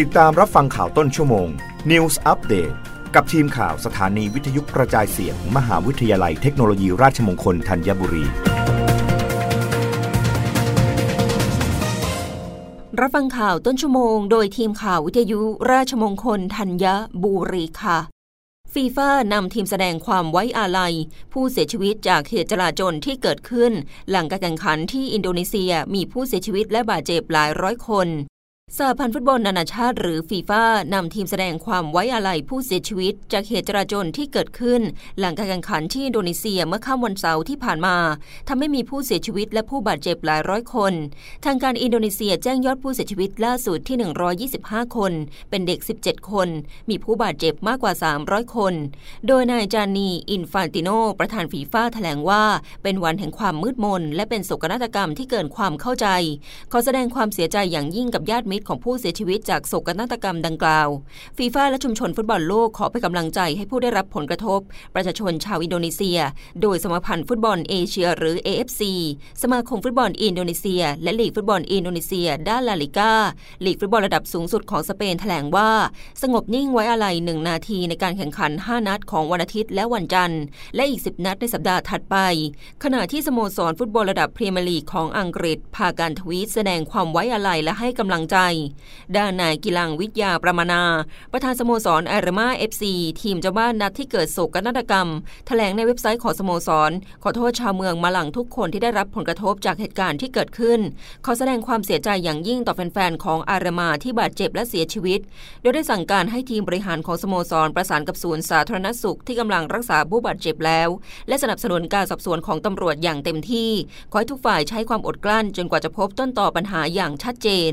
ติดตามรับฟังข่าวต้นชั่วโมง News Update กับทีมข่าวสถานีวิทยุกระจายเสียงมมหาวิทยาลัยเทคโนโลยีราชมงคลธัญบุรี รับฟังข่าวต้นชั่วโมง โดยทีมข่าววิทยุราชมงคลธัญบุรีค่ะฟีฟ่านำทีมแสดงความไว้อาลัย ผู้เสียชีวิตจากเหตุจลาจลที่เกิดขึ้น หลังการแข่งขันที่อินโดนีเซียมีผู้เสียชีวิตและบาดเจ็บหลายร้อยคน สหพันธ์ฟุตบอลนานาชาติหรือฟีฟ่านำทีมแสดงความไว้อาลัยผู้เสียชีวิต จากเหตุจราจลที่เกิดขึ้น หลังการแข่งขันที่อินโดนีเซียเมื่อค่ำวันเสาร์ที่ผ่านมาทำให้มีผู้เสียชีวิตและผู้บาดเจ็บหลายร้อยคน ทางการอินโดนีเซียแจ้งยอดผู้เสียชีวิตล่าสุดที่ 125 คน เป็นเด็ก 17 คน มีผู้บาดเจ็บมากกว่า 300 คน โดยนายจานีอินฟานติโนประธานฟีฟ่าแถลงว่า เป็นวันแห่งความมืดมน และเป็นโศกนาฏกรรมที่เกินความเข้าใจ ขอแสดงความเสียใจอย่างยิ่งกับญาติมิตรของผู้เสียชีวิตจากโศกนาฏกรรมดังกล่าว ฟีฟ่าและชุมชนฟุตบอลโลกขอเป็นกำลังใจให้ผู้ได้รับผลกระทบ ประชาชนชาวอินโดนีเซีย โดยสมาพันธ์ฟุตบอลเอเชีย หรือ AFC สมาคมฟุตบอลอินโดนีเซีย และลีกฟุตบอลอินโดนีเซีย ด้านลาลิก้าลีกฟุตบอลระดับสูงสุดของสเปนแถลงว่า สงบนิ่งไว้อาลัยหนึ่งนาทีในการแข่งขัน 5 นัดของวันอาทิตย์และวันจันทร์ และอีก 10 นัดในสัปดาห์ถัดไป ขณะที่สโมสรฟุตบอลระดับพรีเมียร์ลีกของอังกฤษพากันทวีตแสดงความไว้อาลัยและให้กำลังใจด้านนายกิลังวิทยาประมานา ประธานสโมสรอาเรมาเอฟซีทีมเจ้าบ้านนัดที่เกิดโศกนาฏกรรมแถลงในเว็บไซต์ของสโมสร ขอโทษชาวเมืองมาลังทุกคนที่ได้รับผลกระทบจากเหตุการณ์ที่เกิดขึ้น ขอแสดงความเสียใจอย่างยิ่งต่อแฟนๆของอาเรมาที่บาดเจ็บและเสียชีวิต โดยได้สั่งการให้ทีมบริหารของสโมสรประสานกับศูนย์สาธารณสุขที่กำลังรักษาผู้บาดเจ็บแล้ว และสนับสนุนการสอบสวนของตำรวจอย่างเต็มที่ ขอให้ทุกฝ่ายใช้ความอดกลั้นจนกว่าจะพบต้นต่อปัญหาอย่างชัดเจน